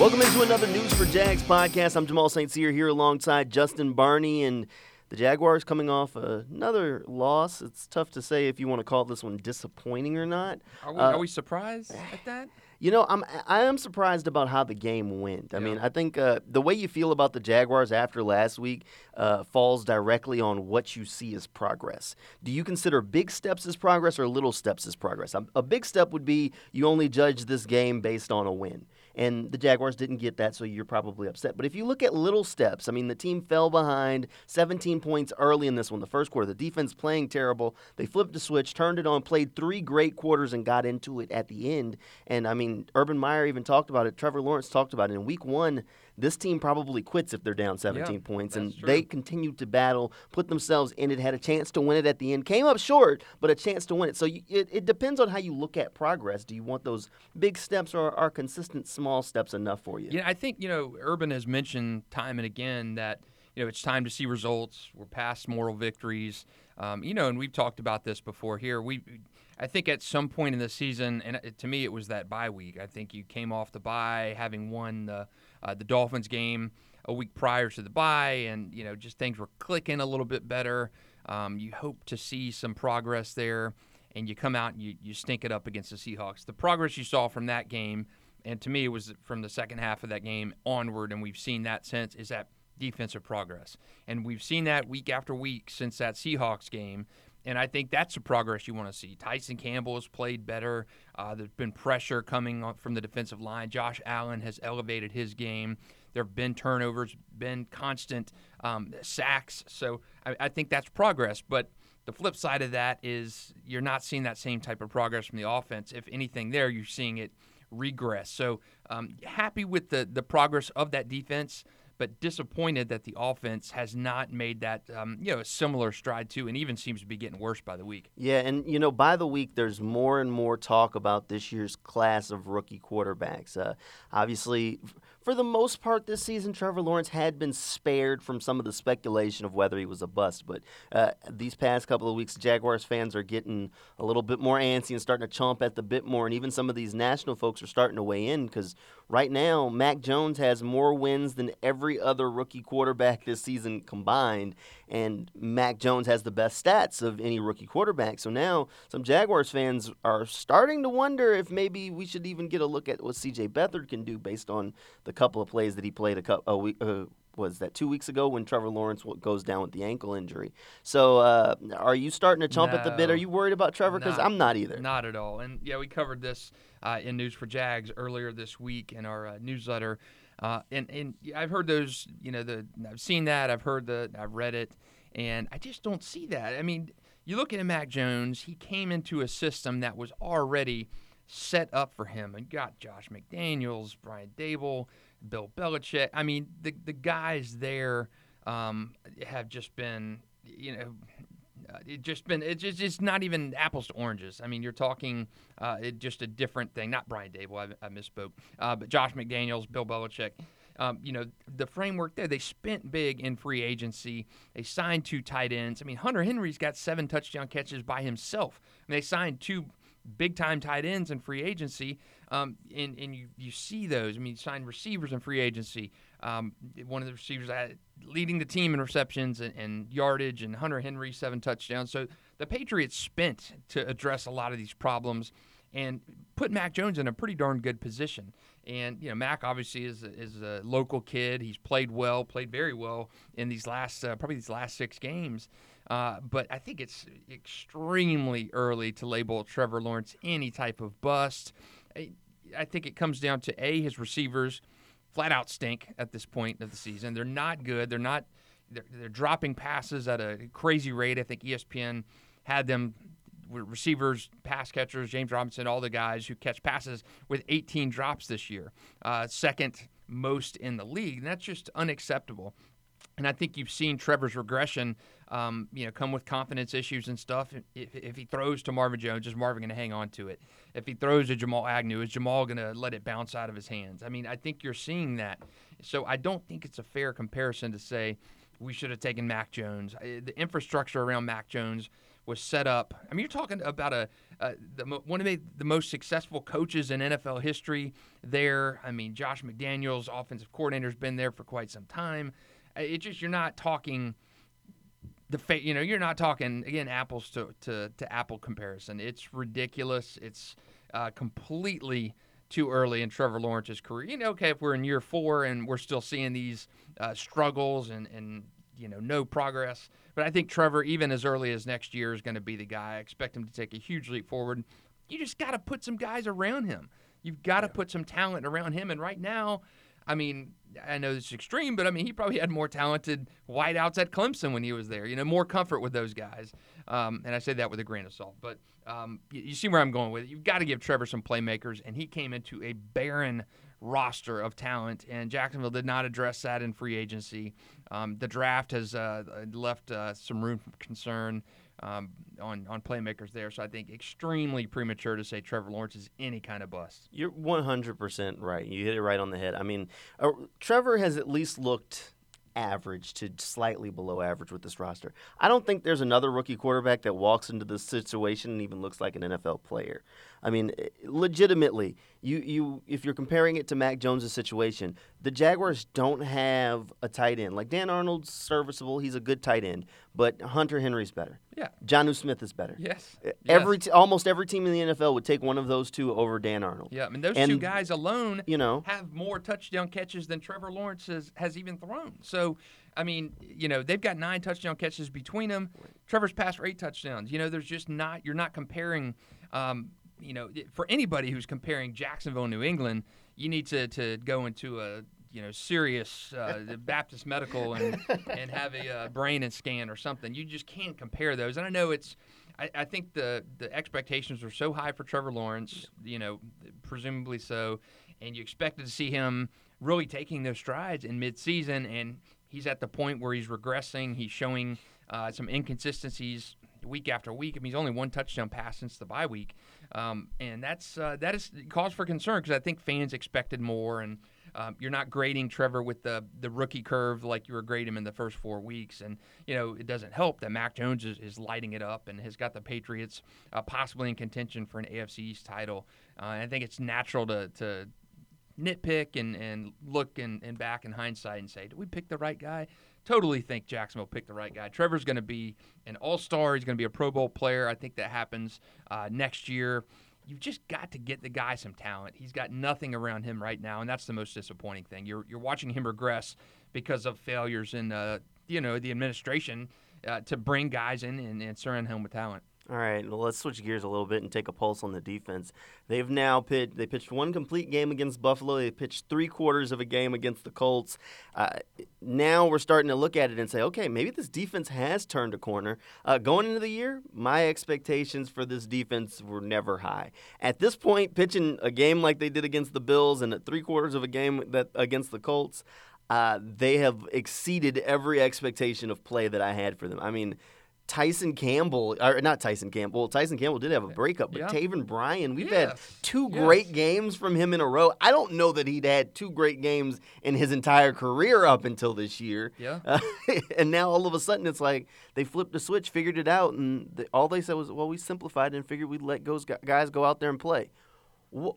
Welcome into another News4JAX podcast. I'm Jamal St. Cyr here alongside Justin Barney and the Jaguars coming off another loss. It's tough to say if you want to call this one disappointing or not. Are we, uh, are we surprised at that? You know, I'm I am surprised about how the game went. I yeah. mean, I think uh, the way you feel about the Jaguars after last week uh, falls directly on what you see as progress. Do you consider big steps as progress or little steps as progress? A, a big step would be you only judge this game based on a win and the Jaguars didn't get that, so you're probably upset. But if you look at little steps, I mean, the team fell behind 17 points early in this one, the first quarter. The defense playing terrible. They flipped the switch, turned it on, played three great quarters, and got into it at the end. And I mean, Urban Meyer even talked about it. Trevor Lawrence talked about it in week one this team probably quits if they're down 17 yeah, points. And true. they continued to battle, put themselves in it, had a chance to win it at the end. Came up short, but a chance to win it. So you, it, it, depends on how you look at progress. Do you want those big steps or are consistent small steps enough for you? Yeah, I think, you know, Urban has mentioned time and again that, you know, it's time to see results. We're past moral victories. Um, you know, and we've talked about this before here. We, I think at some point in the season, and to me it was that bye week. I think you came off the bye having won the uh, the Dolphins game a week prior to the bye, and you know just things were clicking a little bit better. Um, you hope to see some progress there, and you come out and you, you stink it up against the Seahawks. The progress you saw from that game, and to me it was from the second half of that game onward, and we've seen that since, is that defensive progress, and we've seen that week after week since that Seahawks game. And I think that's the progress you want to see. Tyson Campbell has played better. Uh, there's been pressure coming from the defensive line. Josh Allen has elevated his game. There have been turnovers, been constant um, sacks. So I, I think that's progress. But the flip side of that is you're not seeing that same type of progress from the offense. If anything, there you're seeing it regress. So um, happy with the the progress of that defense but disappointed that the offense has not made that um, you know a similar stride to, and even seems to be getting worse by the week. Yeah, and you know by the week there's more and more talk about this year's class of rookie quarterbacks. Uh, obviously, for the most part this season, Trevor Lawrence had been spared from some of the speculation of whether he was a bust. But uh, these past couple of weeks, Jaguars fans are getting a little bit more antsy and starting to chomp at the bit more. And even some of these national folks are starting to weigh in because right now, Mac Jones has more wins than every other rookie quarterback this season combined. And Mac Jones has the best stats of any rookie quarterback. So now some Jaguars fans are starting to wonder if maybe we should even get a look at what CJ Beathard can do based on the couple of plays that he played a, couple, a week. Uh, was that two weeks ago when Trevor Lawrence goes down with the ankle injury. So, uh, are you starting to chomp no, at the bit? Are you worried about Trevor? Because I'm not either. Not at all. And yeah, we covered this uh, in News4JAX earlier this week in our uh, newsletter. Uh, and and I've heard those. You know, the I've seen that. I've heard the. I've read it. And I just don't see that. I mean, you look at Mac Jones, he came into a system that was already set up for him and got Josh McDaniels, Brian Daboll, Bill Belichick. I mean, the, the guys there um, have just been, you know, uh, it just been it's just it's not even apples to oranges. I mean, you're talking uh, it just a different thing. Not Brian Daboll, I, I misspoke, uh, but Josh McDaniels, Bill Belichick um, you know, the framework there. They spent big in free agency. They signed two tight ends. I mean, Hunter Henry's got seven touchdown catches by himself. I mean, they signed two big time tight ends in free agency. Um, and and you, you see those. I mean, you signed receivers in free agency. Um, one of the receivers leading the team in receptions and, and, yardage, and Hunter Henry, seven touchdowns. So the Patriots spent to address a lot of these problems and put Mac Jones in a pretty darn good position. And you know, Mac obviously is a, is a local kid. He's played well, played very well in these last uh, probably these last six games. Uh, but I think it's extremely early to label Trevor Lawrence any type of bust. I, I think it comes down to a his receivers flat out stink at this point of the season. They're not good. They're not. They're, they're dropping passes at a crazy rate. I think ESPN had them receivers, pass catchers, James Robinson, all the guys who catch passes with 18 drops this year, uh, second most in the league. And that's just unacceptable. And I think you've seen Trevor's regression, um, you know, come with confidence issues and stuff. If, if he throws to Marvin Jones, is Marvin going to hang on to it? If he throws to Jamal Agnew, is Jamal going to let it bounce out of his hands? I mean, I think you're seeing that. So I don't think it's a fair comparison to say we should have taken Mac Jones. The infrastructure around Mac Jones – was set up. I mean, you're talking about a uh, the, one of the, the most successful coaches in NFL history there. I mean, Josh McDaniels, offensive coordinator, has been there for quite some time. It just you're not talking the fa- you know you're not talking again apples to, to, to apple comparison. It's ridiculous. It's uh, completely too early in Trevor Lawrence's career. You know, okay, if we're in year four and we're still seeing these uh, struggles and, and you know no progress, but I think Trevor, even as early as next year, is going to be the guy. I expect him to take a huge leap forward. You just got to put some guys around him. You've got to yeah. put some talent around him. And right now, I mean, I know it's extreme, but I mean, he probably had more talented wideouts at Clemson when he was there. You know, more comfort with those guys. Um, and I say that with a grain of salt. But um, you, you, see where I'm going with it. You've got to give Trevor some playmakers, and he came into a barren roster of talent, and Jacksonville did not address that in free agency. Um, the draft has uh, left uh, some room for concern um, on on playmakers there. So I think extremely premature to say Trevor Lawrence is any kind of bust. You're 100% right. You hit it right on the head. I mean, uh, Trevor has at least looked average to slightly below average with this roster. I don't think there's another rookie quarterback that walks into this situation and even looks like an NFL player. I mean, eh, legitimately, you you if you're comparing it to Mac Jones' situation, the Jaguars don't have a tight end. Like Dan Arnold's serviceable, he's a good tight end, but Hunter Henry's better. Yeah. Jonnu Smith is better. Yes. Eh, every yes. T- almost every team in the NFL would take one of those two over Dan Arnold. Yeah, I mean those and, two guys alone, you know, have more touchdown catches than Trevor Lawrence has, has even thrown. So, I mean, you know, they've got 9 touchdown catches between them. Trevor's passed for 8 touchdowns. You know, there's just not you're not comparing um, you know, for anybody who's comparing Jacksonville and New England, you need to, to go into a you know serious uh, Baptist medical and and have a uh, brain and scan or something. You just can't compare those. And I know it's. I, I, think the the expectations are so high for Trevor Lawrence. You know, presumably so, and you expected to see him really taking those strides in midseason, and he's at the point where he's regressing. He's showing uh, some inconsistencies week after week. I mean, he's only one touchdown pass since the bye week, um, and that's uh, that is cause for concern because I think fans expected more, and um, you're not grading Trevor with the the rookie curve like you were grading him in the first four weeks, and you know it doesn't help that Mac Jones is, is lighting it up and has got the Patriots uh, possibly in contention for an AFC East title. Uh, I think it's natural to to nitpick and, and look and, and back in hindsight and say, did we pick the right guy? Totally think Jacksonville picked the right guy. Trevor's going to be an all star. He's going to be a Pro Bowl player. I think that happens uh, next year. You've just got to get the guy some talent. He's got nothing around him right now, and that's the most disappointing thing. You're, you're watching him regress because of failures in uh, you know the administration uh, to bring guys in and, and surround him with talent. All right, well, let's switch gears a little bit and take a pulse on the defense. They've now pitched. They pitched one complete game against Buffalo. They pitched three quarters of a game against the Colts. Uh, now we're starting to look at it and say, okay, maybe this defense has turned a corner. Uh, going into the year, my expectations for this defense were never high. At this point, pitching a game like they did against the Bills and at three quarters of a game that against the Colts, uh, they have exceeded every expectation of play that I had for them. I mean Tyson Campbell, or not Tyson Campbell. Tyson Campbell did have a breakup, but yeah. Taven Bryan, we've yes. had two yes. great games from him in a row. I don't know that he'd had two great games in his entire career up until this year. Yeah. Uh, and now all of a sudden it's like they flipped the switch, figured it out, and the, all they said was, well, we simplified and figured we'd let those guys go out there and play. What?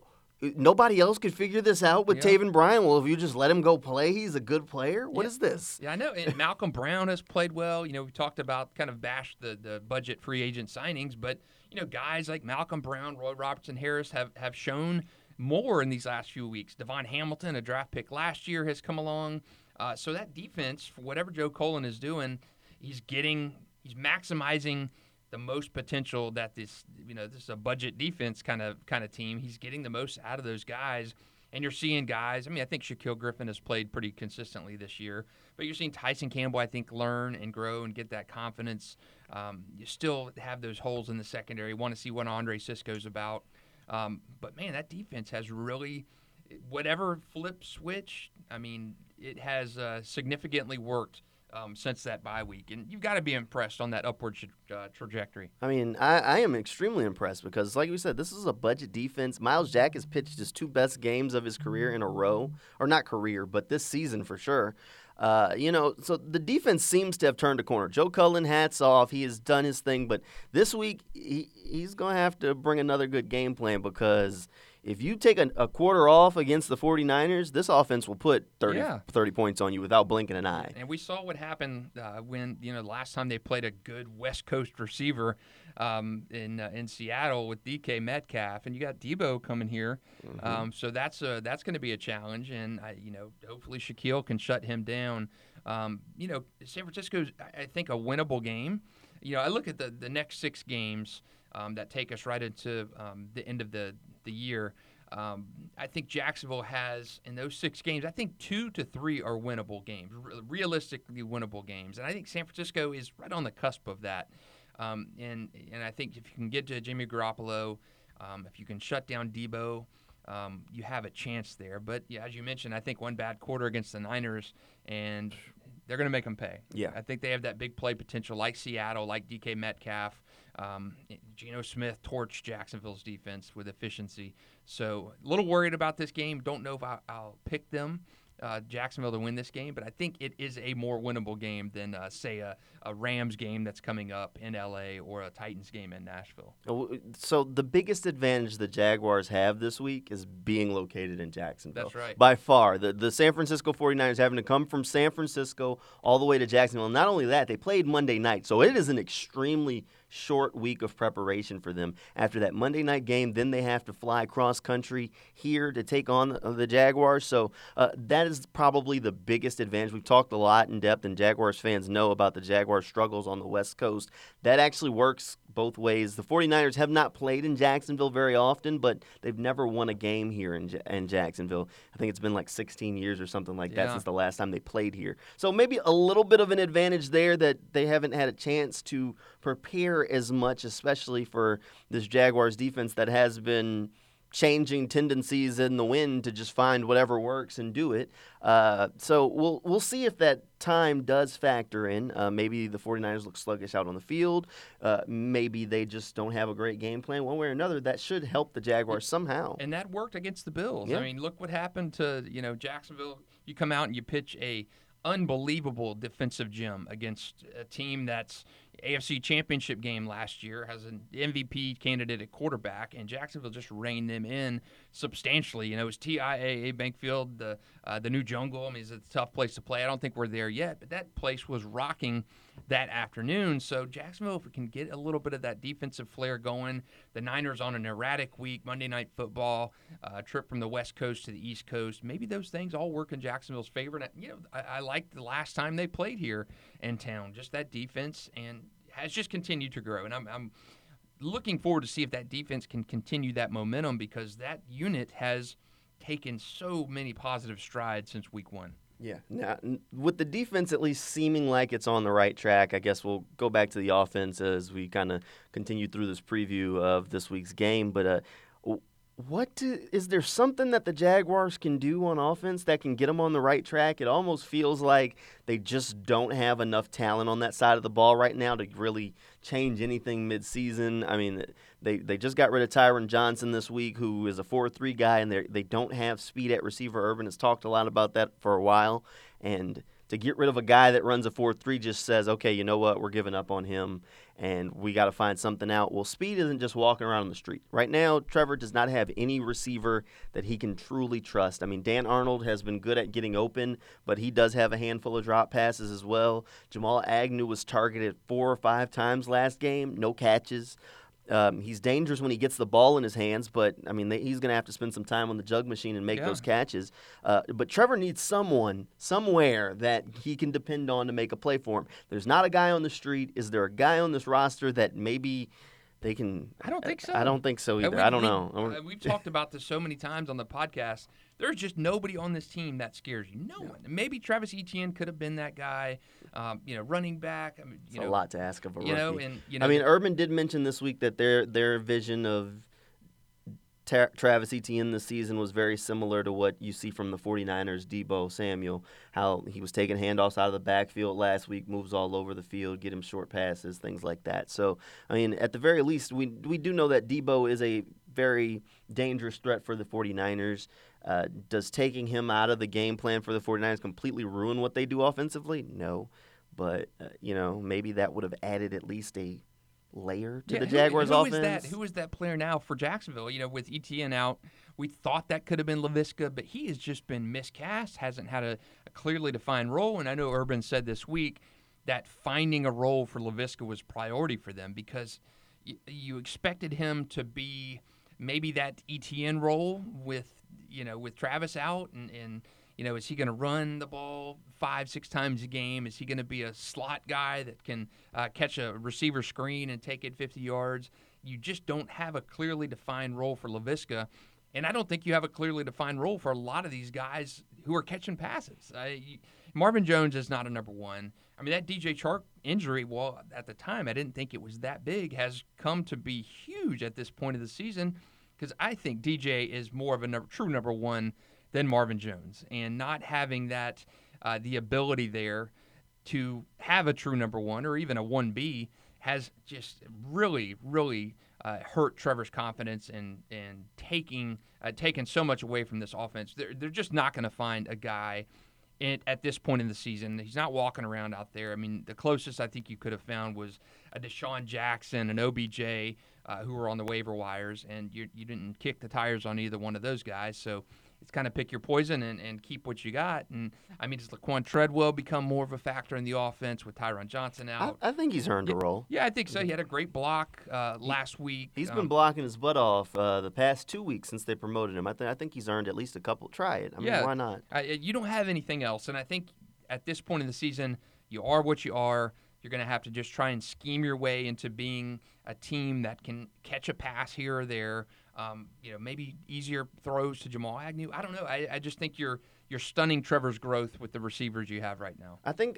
Nobody else could figure this out with yeah. Taven Bryan. Well, if you just let him go play, he's a good player. What yeah. is this? Yeah, I know. And Malcolm Brown has played well. You know, we talked about kind of bash the, the budget free agent signings, but you know, guys like Malcolm Brown, Roy Robertson Harris have have shown more in these last few weeks. Davon Hamilton, a draft pick last year, has come along. Uh, so that defense, for whatever Joe Cullen is doing, he's getting, he's maximizing the most potential that this you know this is a budget defense kind of kind of team. He's getting the most out of those guys. And you're seeing guys. I mean, I think Shaquill Griffin has played pretty consistently this year, but you're seeing Tyson Campbell, I think, learn and grow and get that confidence. Um, you still have those holes in the secondary. Want to see what Andre Cisco's about. Um, but man, that defense has really, whatever flip switch. I mean, it has uh, significantly worked um, since that bye week, and you've got to be impressed on that upward uh, trajectory. I mean, I, I, am extremely impressed because, like we said, this is a budget defense. Myles Jack has pitched his two best games of his career in a row, or not career, but this season for sure. Uh, you know, so the defense seems to have turned a corner. Joe Cullen, hats off. He has done his thing, but this week he, he's going to have to bring another good game plan because if you take a, a, quarter off against the 49ers, this offense will put 30, yeah. 30 points on you without blinking an eye. And we saw what happened uh, when, you know, last time they played a good West Coast receiver um, in uh, in Seattle with DK Metcalf, and you got Deebo coming here. Mm-hmm. Um, so that's a, that's going to be a challenge, and, I, you know, hopefully Shaquill can shut him down. Um, you know, San Francisco's, I think, a winnable game. You know, I look at the, the next six games um, that take us right into um, the end of the the year. Um, I think Jacksonville has in those six games. I think two to three are winnable games, realistically winnable games, and I think San Francisco is right on the cusp of that. Um, and and I think if you can get to Jimmy Garoppolo, um, if you can shut down Deebo, um, you have a chance there. But yeah, as you mentioned, I think one bad quarter against the Niners, and they're going to make them pay. Yeah, I think they have that big play potential, like Seattle, like DK Metcalf. Um, Geno Smith torched Jacksonville's defense with efficiency. So a little worried about this game. Don't know if I, will pick them. Uh, Jacksonville to win this game, but I think it is a more winnable game than, uh, say, a, a, Rams game that's coming up in LA or a Titans game in Nashville. So the biggest advantage the Jaguars have this week is being located in Jacksonville. That's right. By far. The, the San Francisco 49ers having to come from San Francisco all the way to Jacksonville. Not only that, they played Monday night, so it is an extremely – short week of preparation for them. After that Monday night game, then they have to fly cross country here to take on the, the Jaguars. So uh, that is probably the biggest advantage. We've talked a lot in depth, and Jaguars fans know about the Jaguars' struggles on the West Coast. That actually works both ways. The 49ers have not played in Jacksonville very often, but they've never won a game here in, in Jacksonville. I think it's been like 16 years or something like that since the last time they played here. So maybe a little bit of an advantage there that they haven't had a chance to prepare as much, especially for this Jaguars defense that has been changing tendencies in the wind to just find whatever works and do it. Uh, so we'll we'll see if that time does factor in. Uh, maybe the 49ers look sluggish out on the field. Uh, maybe they just don't have a great game plan one way or another. That should help the Jaguars somehow. And that worked against the Bills. Yeah. I mean, look what happened to, you know, Jacksonville. You come out and you pitch a unbelievable defensive gem against a team that's AFC Championship game last year has an MVP candidate at quarterback, and Jacksonville just reined them in substantially. You know, it was TIAA Bankfield, the uh, the new jungle. I mean, it's a tough place to play. I don't think we're there yet, but that place was rocking that afternoon. So Jacksonville, if we can get a little bit of that defensive flair going, the Niners on an erratic week, Monday Night Football, uh, trip from the West Coast to the East Coast, maybe those things all work in Jacksonville's favor. And you know, I, I the last time they played here in town, just that defense and has just continued to grow. And I'm, I'm looking forward to see if that defense can continue that momentum because that unit has taken so many positive strides since week one. Yeah. Now, with the defense at least seeming like it's on the right track, I guess we'll go back to the offense as we kind of continue through this preview of this week's game. But uh, what do, is there something that the Jaguars can do on offense that can get them on the right track? It almost feels like they just don't have enough talent on that side of the ball right now to really change anything midseason. I mean, they, they just got rid of Tyron Johnson this week, who is a 4 3 guy, and they don't have speed at receiver. Urban has talked a lot about that for a while. And to get rid of a guy that runs a 4 3 just says, okay, you know what, we're giving up on him and we got to find something out. Well, speed isn't just walking around on the street. Right now, Trevor does not have any receiver that he can truly trust. I mean, Dan Arnold has been good at getting open, but he does have a handful of drop passes as well. Jamal Agnew was targeted four or five times last game, no catches. Um, he's dangerous when he gets the ball in his hands, but I mean, they, he's going to have to spend some time on the jug machine and make yeah. those catches. Uh, but Trevor needs someone, somewhere that he can depend on to make a play for him. There's not a guy on the street. Is there a guy on this roster that maybe they can? I don't think so. I don't think so either. We, I don't we, know. Uh, we've talked about this so many times on the podcast. There's just nobody on this team that scares you. No yeah. one. Maybe Travis Etienne could have been that guy. Um, you know, running back. I mean, you it's know, a lot to ask of a you rookie. know, and you know, I mean, Urban did mention this week that their their vision of Tra- Travis Etienne this season was very similar to what you see from the 49ers, Deebo Samuel, how he was taking handoffs out of the backfield last week, moves all over the field, get him short passes, things like that. So, I mean, at the very least, we, we do know that Deebo is a very dangerous threat for the 49ers. Uh, does taking him out of the game plan for the 49ers completely ruin what they do offensively? No. But, uh, you know, maybe that would have added at least a layer to Yeah, the who- Jaguars who is offense. that? Who is that player now for Jacksonville? You know, with Etienne out, we thought that could have been Laviska, but he has just been miscast, hasn't had a, a clearly defined role. And I know Urban said this week that finding a role for Laviska was priority for them because y- you expected him to be maybe that Etienne role with you know with Travis out and and you know is he going to run the ball five six times a game? Is he going to be a slot guy that can uh, catch a receiver screen and take it 50 yards? You just don't have a clearly defined role for Laviska. And I don't think you have a clearly defined role for a lot of these guys who are catching passes. I, Marvin Jones is not a number one. I mean, that DJ Chark injury, well, at the time, I didn't think it was that big, has come to be huge at this point of the season because I think DJ is more of a number, true number one than Marvin Jones. And not having that, uh, the ability there to have a true number one or even a 1B has just really, really uh, hurt Trevor's confidence and and taking uh, taken so much away from this offense. They're they're just not going to find a guy at this point in the season. He's not walking around out there. I mean, the closest I think you could have found was a DeSean Jackson, an OBJ, uh, who were on the waiver wires, and you you didn't kick the tires on either one of those guys. So it's kind of pick your poison and, and keep what you got. And I mean, does Laquan Treadwell become more of a factor in the offense with Tyron Johnson I, out? I think he's earned a role. yeah, I think so. He had a great block uh, last week. He's Um, been blocking his butt off uh, the past two weeks since they promoted him. I, th- I think he's earned at least a couple. Try it. I mean, Yeah. why not? I, you don't have anything else, and I think at this point in the season, you are what you are. You're going to have to just try and scheme your way into being a team that can catch a pass here or there. Um, you know, maybe easier throws to Jamal Agnew. I don't know. I, I just think you're you're stunning Trevor's growth with the receivers you have right now. I think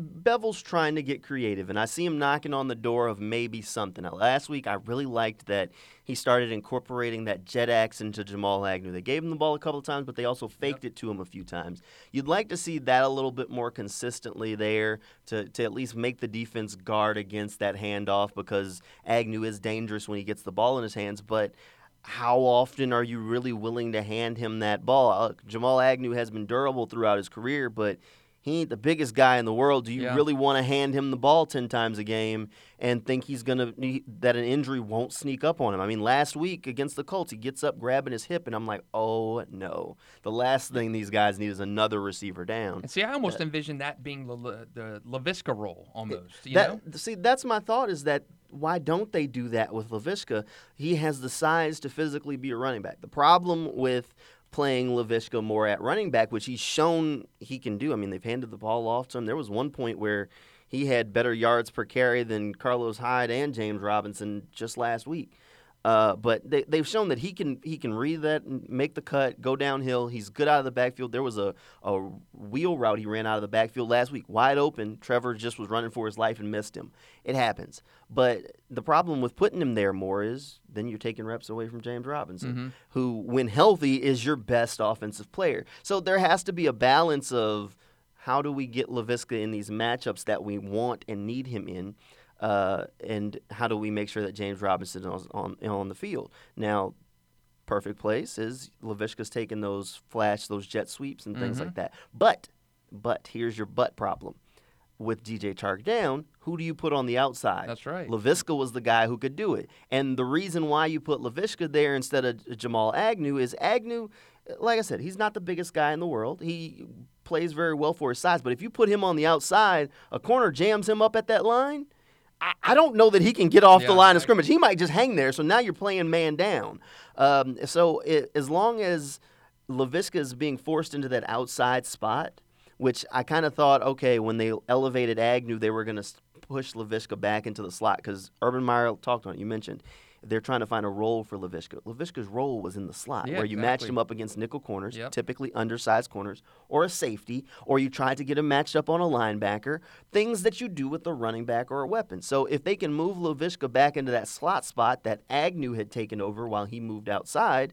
Bevell's trying to get creative, and I see him knocking on the door of maybe something. Now, last week, I really liked that he started incorporating that jet axe into Jamal Agnew. They gave him the ball a couple of times, but they also faked it to him a few times. You'd like to see that a little bit more consistently there to, to at least make the defense guard against that handoff because Agnew is dangerous when he gets the ball in his hands, but how often are you really willing to hand him that ball? Uh, Jamal Agnew has been durable throughout his career, but he ain't the biggest guy in the world. Do you Yeah. really want to hand him the ball 10 times a game and think he's going to that an injury won't sneak up on him? I mean, last week against the Colts, he gets up grabbing his hip and I'm like, "Oh, no. The last thing these guys need is another receiver down." And see, I almost envision that being the La- the Laviska role almost. You that, know? See, that's my thought is that why don't they do that with Laviska? He has the size to physically be a running back. The problem with playing Laviska more at running back, which he's shown he can do. I mean, they've handed the ball off to him. There was one point where he had better yards per carry than Carlos Hyde and James Robinson just last week. Uh, but they, they've shown that he can he can read that and make the cut, go downhill. He's good out of the backfield. There was a, a wheel route he ran out of the backfield last week, wide open. Trevor just was running for his life and missed him. It happens. But the problem with putting him there more is then you're taking reps away from James Robinson, who, when healthy, is your best offensive player. So there has to be a balance of how do we get Laviska in these matchups that we want and need him in, uh, and how do we make sure that James Robinson is on on the field? Now, perfect place is Laviska's taking those flash, those jet sweeps and things like that. But, but here's your butt problem. With DJ Chark down, who do you put on the outside? That's right. Laviska was the guy who could do it. And the reason why you put Laviska there instead of Jamal Agnew is Agnew, like I said, he's not the biggest guy in the world. He plays very well for his size. But if you put him on the outside, a corner jams him up at that line. I, I don't know that he can get off the line of scrimmage. He might just hang there. So now you're playing man down. Um, so it, as long as Laviska is being forced into that outside spot, which I kind of thought, okay, when they elevated Agnew, they were going to push Laviska back into the slot because Urban Meyer talked on it. You mentioned they're trying to find a role for Laviska. Laviska's role was in the slot, Yeah, where you matched exactly. him up against nickel corners, Yep. typically undersized corners, or a safety, or you tried to get him matched up on a linebacker. Things that you do with a running back or a weapon. So if they can move Laviska back into that slot spot that Agnew had taken over while he moved outside,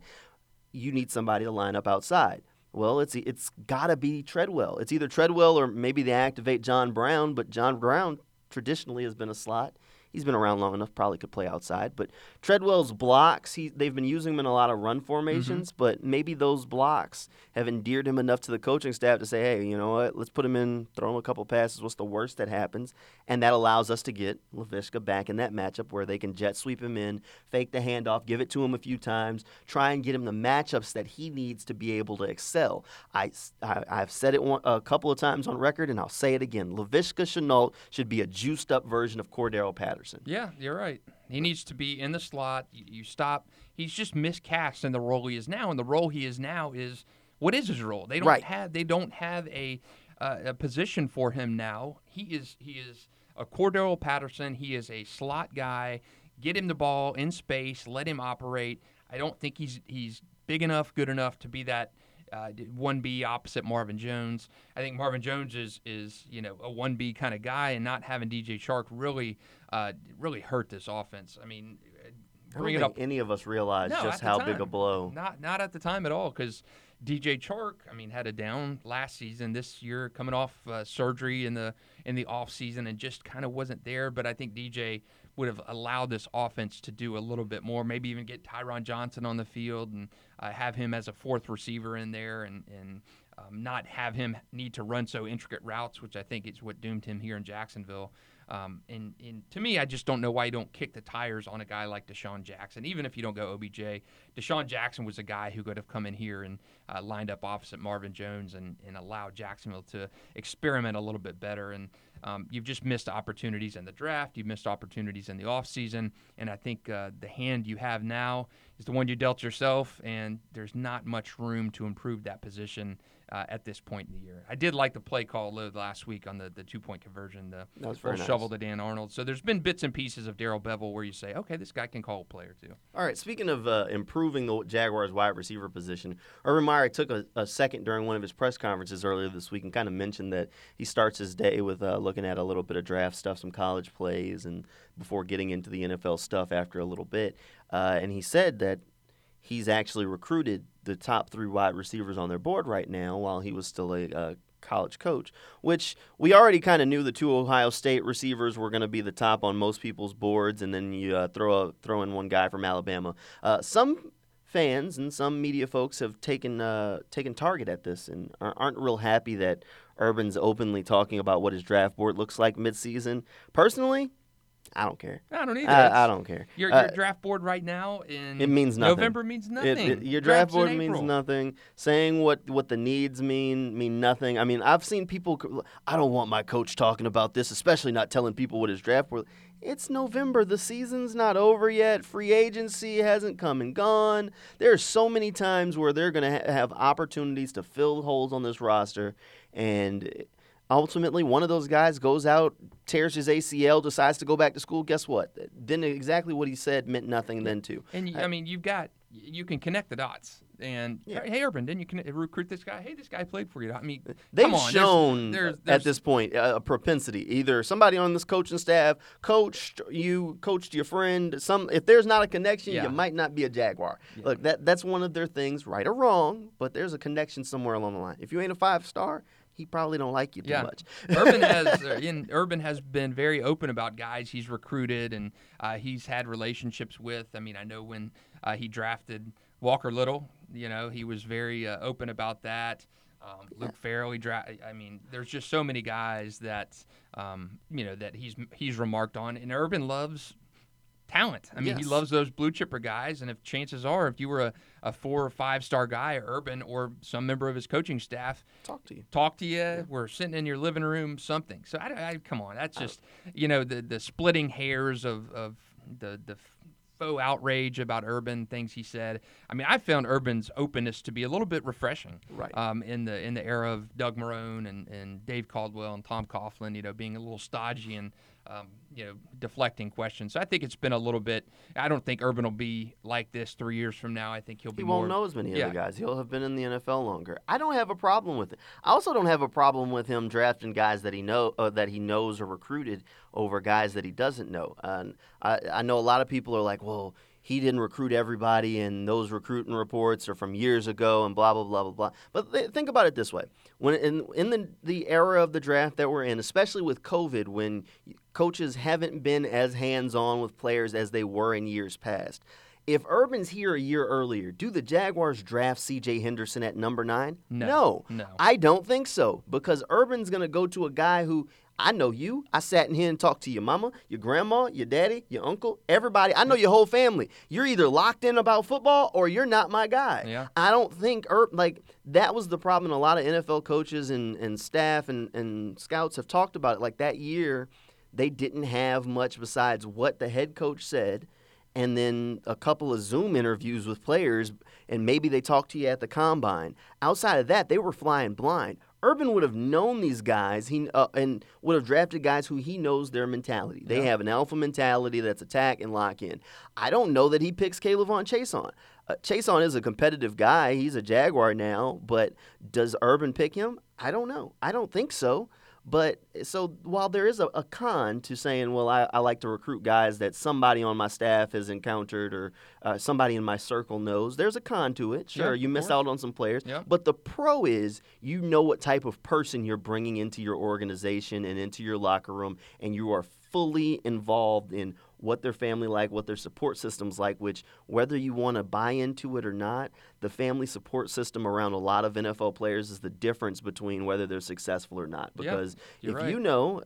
you need somebody to line up outside. Well, it's it's got to be Treadwell. It's either Treadwell or maybe they activate John Brown, but John Brown traditionally has been a slot. He's been around long enough, probably could play outside. But Treadwell's blocks, he, they've been using him in a lot of run formations, mm-hmm. but maybe those blocks have endeared him enough to the coaching staff to say, hey, you know what, let's put him in, throw him a couple passes. What's the worst that happens? And that allows us to get Laviska back in that matchup where they can jet sweep him in, fake the handoff, give it to him a few times, try and get him the matchups that he needs to be able to excel. I, I, have said it one, a couple of times on record, and I'll say it again. Laviska Shenault should be a juiced up version of Cordarrelle Patterson. Yeah, you're right. He needs to be in the slot. You, you stop. He's just miscast in the role he is now, and the role he is now is what is his role? They don't Right. have they don't have a uh, a position for him now. He is he is a Cordarrelle Patterson. He is a slot guy. Get him the ball in space. Let him operate. I don't think he's he's big enough, good enough to be that uh, one B opposite Marvin Jones. I think Marvin Jones is is you know a one B kind of guy, and not having DJ Chark really uh, really hurt this offense. I mean, I don't think any of us realize No, just how big a blow. Not not at the time at all because DJ Chark, I mean, had a down last season. This year, coming off uh, surgery in the in the off season, and just kind of wasn't there. But I think DJ would have allowed this offense to do a little bit more. Maybe even get Tyron Johnson on the field and uh, have him as a fourth receiver in there, and and um, not have him need to run so intricate routes, which I think is what doomed him here in Jacksonville. Um, and, and to me, I just don't know why you don't kick the tires on a guy like DeSean Jackson. Even if you don't go OBJ, DeSean Jackson was a guy who could have come in here and uh, lined up opposite Marvin Jones and, and allowed Jacksonville to experiment a little bit better. And um, you've just missed opportunities in the draft. You've missed opportunities in the offseason. And I think uh, the hand you have now is the one you dealt yourself, and there's not much room to improve that position uh, at this point in the year. I did like the play call last week on the, the two point conversion, the That was nice. shovel to Dan Arnold. So there's been bits and pieces of Darrell Bevell where you say, okay, this guy can call a play or two. All right, speaking of uh, improving the Jaguars wide receiver position, Urban Meyer took a, a second during one of his press conferences earlier this week and kind of mentioned that he starts his day with uh, looking at a little bit of draft stuff, some college plays, and before getting into the NFL stuff after a little bit. Uh, and he said that he's actually recruited the top three wide receivers on their board right now while he was still a uh, college coach, which we already kind of knew the two Ohio State receivers were going to be the top on most people's boards, and then you uh, throw a, throw in one guy from Alabama. Uh, some fans and some media folks have taken uh, taken target at this and aren't real happy that Urban's openly talking about what his draft board looks like midseason. Personally, I don't care. I don't either. I, I don't care. Your, Uh, draft board right now in it means nothing. November means nothing. it- your draft Draft's board means nothing. Saying what, what the needs mean mean nothing. I mean, I've seen people. I don't want my coach talking about this, especially not telling people what his draft board. It's November. The season's not over yet. Free agency hasn't come and gone. There's so many times where they're going to ha- have opportunities to fill holes on this roster, and ultimately one of those guys goes out, tears his ACL, decides to go back to school. Guess what? Then exactly what he said meant nothing. Then too. And you, I mean, you've got you can connect the dots. And Yeah. hey, Urban, didn't you connect, recruit this guy? Hey, this guy played for you. I mean, They've on, there's- shown there's, at this point a a propensity. Either somebody on this coaching staff coached you, coached your friend. Some if there's not a connection, Yeah. you might not be a Jaguar. Look, that that's one of their things, right or wrong. But there's a connection somewhere along the line. If you ain't a five star, he probably don't like you too Yeah. much. Urban has uh, in, Urban has been very open about guys he's recruited and uh, he's had relationships with. I mean, I know when uh, he drafted Walker Little, you know, he was very uh, open about that. Um, Luke Farrell, he dra- I mean, there's just so many guys that um, you know that he's he's remarked on, and Urban loves talent. I mean, he loves those blue chipper guys, and if chances are, if you were a, a four or five star guy, Urban or some member of his coaching staff, Talk to you. talk to you. We're sitting in your living room, something. So I, I come on, that's just you know the the splitting hairs of of the the faux outrage about Urban things he said. I mean, I found Urban's openness to be a little bit refreshing. Right. Um, in the in the era of Doug Marrone and, and Dave Caldwell and Tom Coughlin, you know, being a little stodgy and um, you know, deflecting questions. So I think it's been a little bit. I don't think Urban will be like this three years from now. I think he'll be. He won't know as many yeah. other guys. He'll have been in the NFL longer. I don't have a problem with it. I also don't have a problem with him drafting guys that he know uh, that he knows or recruited over guys that he doesn't know. And I, I know a lot of people are like, well he didn't recruit everybody, and those recruiting reports are from years ago, and blah blah blah blah blah. But th- think about it this way: when in in the the era of the draft that we're in, especially with COVID, when coaches haven't been as hands on with players as they were in years past. If Urban's here a year earlier, do the Jaguars draft C.J. Henderson at number nine? No, no, no. I don't think so because Urban's going to go to a guy who I know you. I sat in here and talked to your mama, your grandma, your daddy, your uncle, everybody. I know your whole family. You're either locked in about football or you're not my guy. Yeah. I don't think Ur- like that was the problem. A lot of NFL coaches and, and staff and, and scouts have talked about it. Like that year, they didn't have much besides what the head coach said and then a couple of Zoom interviews with players, and maybe they talked to you at the combine. Outside of that, they were flying blind. Urban would have known these guys he uh, and would have drafted guys who he knows their mentality. They Yeah. have an alpha mentality that's attack and lock in. I don't know that he picks K'Lavon Chaisson. Uh, Chaisson is a competitive guy. He's a Jaguar now, but does Urban pick him? I don't know. I don't think so. But so while there is a, a con to saying, well, I, I like to recruit guys that somebody on my staff has encountered or uh, somebody in my circle knows, there's a con to it. Sure, Yeah, you miss out on some players. Yeah. But the pro is you know what type of person you're bringing into your organization and into your locker room, and you are fully involved in what their family like, what their support system's like, which whether you want to buy into it or not, the family support system around a lot of NFL players is the difference between whether they're successful or not. Because if right. you know,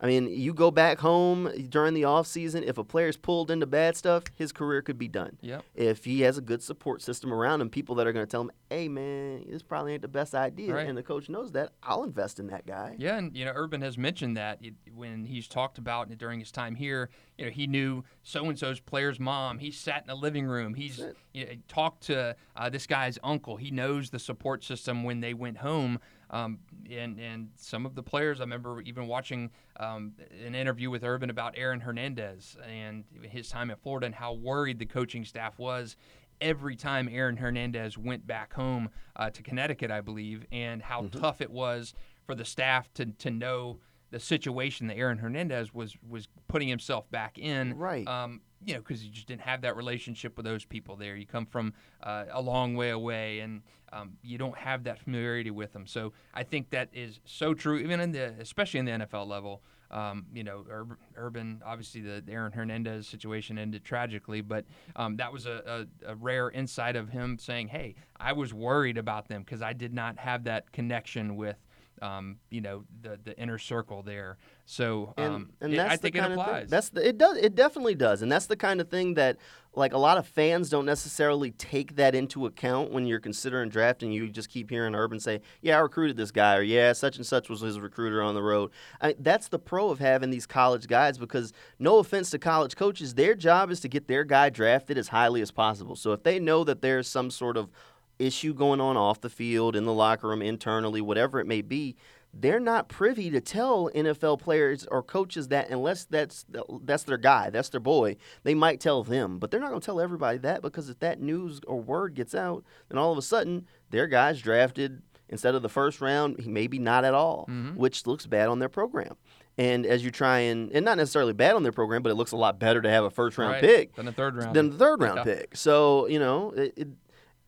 I mean, you go back home during the offseason, if a player's pulled into bad stuff, his career could be done. Yep. If he has a good support system around him, people that are going to tell him, hey, man, this probably ain't the best idea, Right. and the coach knows that, I'll invest in that guy. Yeah, and you know, Urban has mentioned that when he's talked about during his time here. You know, he knew so and so's player's mom. He sat in the living room. He's you know, talked to uh, this guy's uncle. He knows the support system when they went home. Um, and and some of the players, I remember even watching um, an interview with Urban about Aaron Hernandez and his time at Florida and how worried the coaching staff was every time Aaron Hernandez went back home uh, to Connecticut, I believe, and how Mm-hmm. tough it was for the staff to to know the situation that Aaron Hernandez was was putting himself back in. Right. Um, you know, because you just didn't have that relationship with those people there. You come from uh, a long way away, and um, you don't have that familiarity with them. So I think that is so true, even in the, especially in the NFL level. Um, you know, Ur- Urban, obviously the Aaron Hernandez situation ended tragically, but um, that was a, a, a rare insight of him saying, "Hey, I was worried about them because I did not have that connection with." Um, you know the the inner circle there, so and, um, and it- that's I think it applies. That's the, it does it definitely does, and that's the kind of thing that like a lot of fans don't necessarily take that into account when you're considering drafting. You just keep hearing Urban say, "Yeah, I recruited this guy," or "Yeah, such and such was his recruiter on the road." I, that's the pro of having these college guys because no offense to college coaches, their job is to get their guy drafted as highly as possible. So if they know that there's some sort of issue going on off the field, in the locker room, internally, whatever it may be, they're not privy to tell NFL players or coaches that unless that's that's their guy, that's their boy. They might tell them, but they're not going to tell everybody that because if that news or word gets out, then all of a sudden their guy's drafted instead of the first round, maybe not at all, mm-hmm. which looks bad on their program. And as you try and and not necessarily bad on their program, but it looks a lot better to have a first round Right, pick than a third round. than the third round Yeah. pick. So you know it, it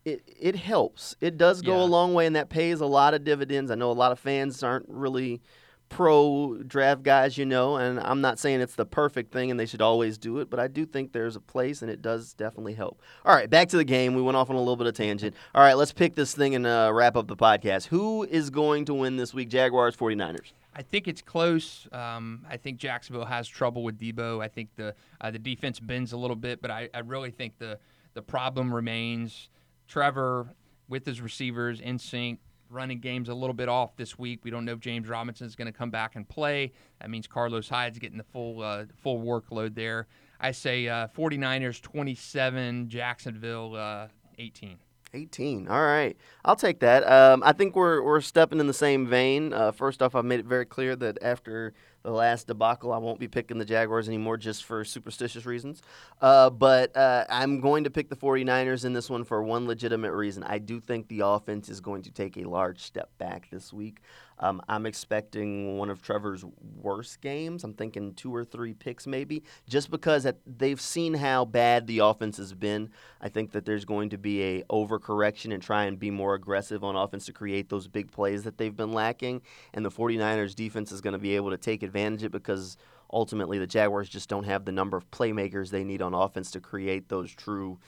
it it helps. It does go Yeah. a long way, and that pays a lot of dividends. I know a lot of fans aren't really pro draft guys, you know, and I'm not saying it's the perfect thing and they should always do it, but I do think there's a place and it does definitely help. All right, back to the game. We went off on a little bit of tangent. All right, let's pick this thing and uh, wrap up the podcast. Who is going to win this week? Jaguars, 49ers. I think it's close. Um, I think Jacksonville has trouble with Deebo. I think the uh, the defense bends a little bit, but I, I really think the the problem remains Trevor with his receivers in sync. Running game's a little bit off this week. We don't know if James Robinson's going to come back and play. That means Carlos Hyde's getting the full uh, full workload there. I say uh, 49ers 27, Jacksonville uh, 18. 18. All right. I'll take that. Um, I think we're, we're stepping in the same vein. Uh, first off, I've made it very clear that after the last debacle, I won't be picking the Jaguars anymore just for superstitious reasons. Uh, but uh, I'm going to pick the 49ers in this one for one legitimate reason. I do think the offense is going to take a large step back this week. Um, I'm expecting one of Trevor's worst games. I'm thinking two or three picks, maybe, just because they've seen how bad the offense has been. I think that there's going to be a overcorrection and try and be more aggressive on offense to create those big plays that they've been lacking. And the 49ers defense is going to be able to take advantage of it because ultimately the Jaguars just don't have the number of playmakers they need on offense to create those true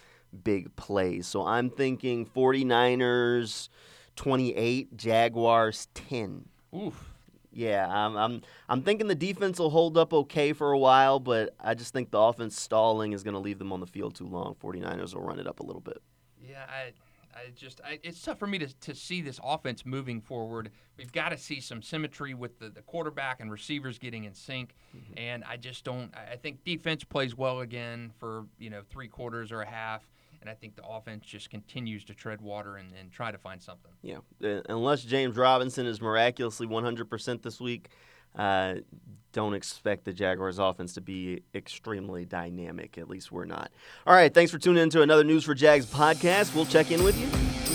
big plays. So I'm thinking 49ers 28, Jaguars 10. Oof. Yeah, I'm, I'm I'm thinking the defense will hold up okay for a while, but I just think the offense stalling is going to leave them on the field too long. 49ers will run it up a little bit. Yeah, I I just I, it's tough for me to, to see this offense moving forward. We've got to see some symmetry with the, the quarterback and receivers getting in sync, mm-hmm. and I just don't. I think defense plays well again for you know three quarters or a half and I think the offense just continues to tread water and, and try to find something. Yeah, unless James Robinson is miraculously 100% this week, uh, don't expect the Jaguars offense to be extremely dynamic. At least we're not. All right, thanks for tuning in to another News4JAX podcast. We'll check in with you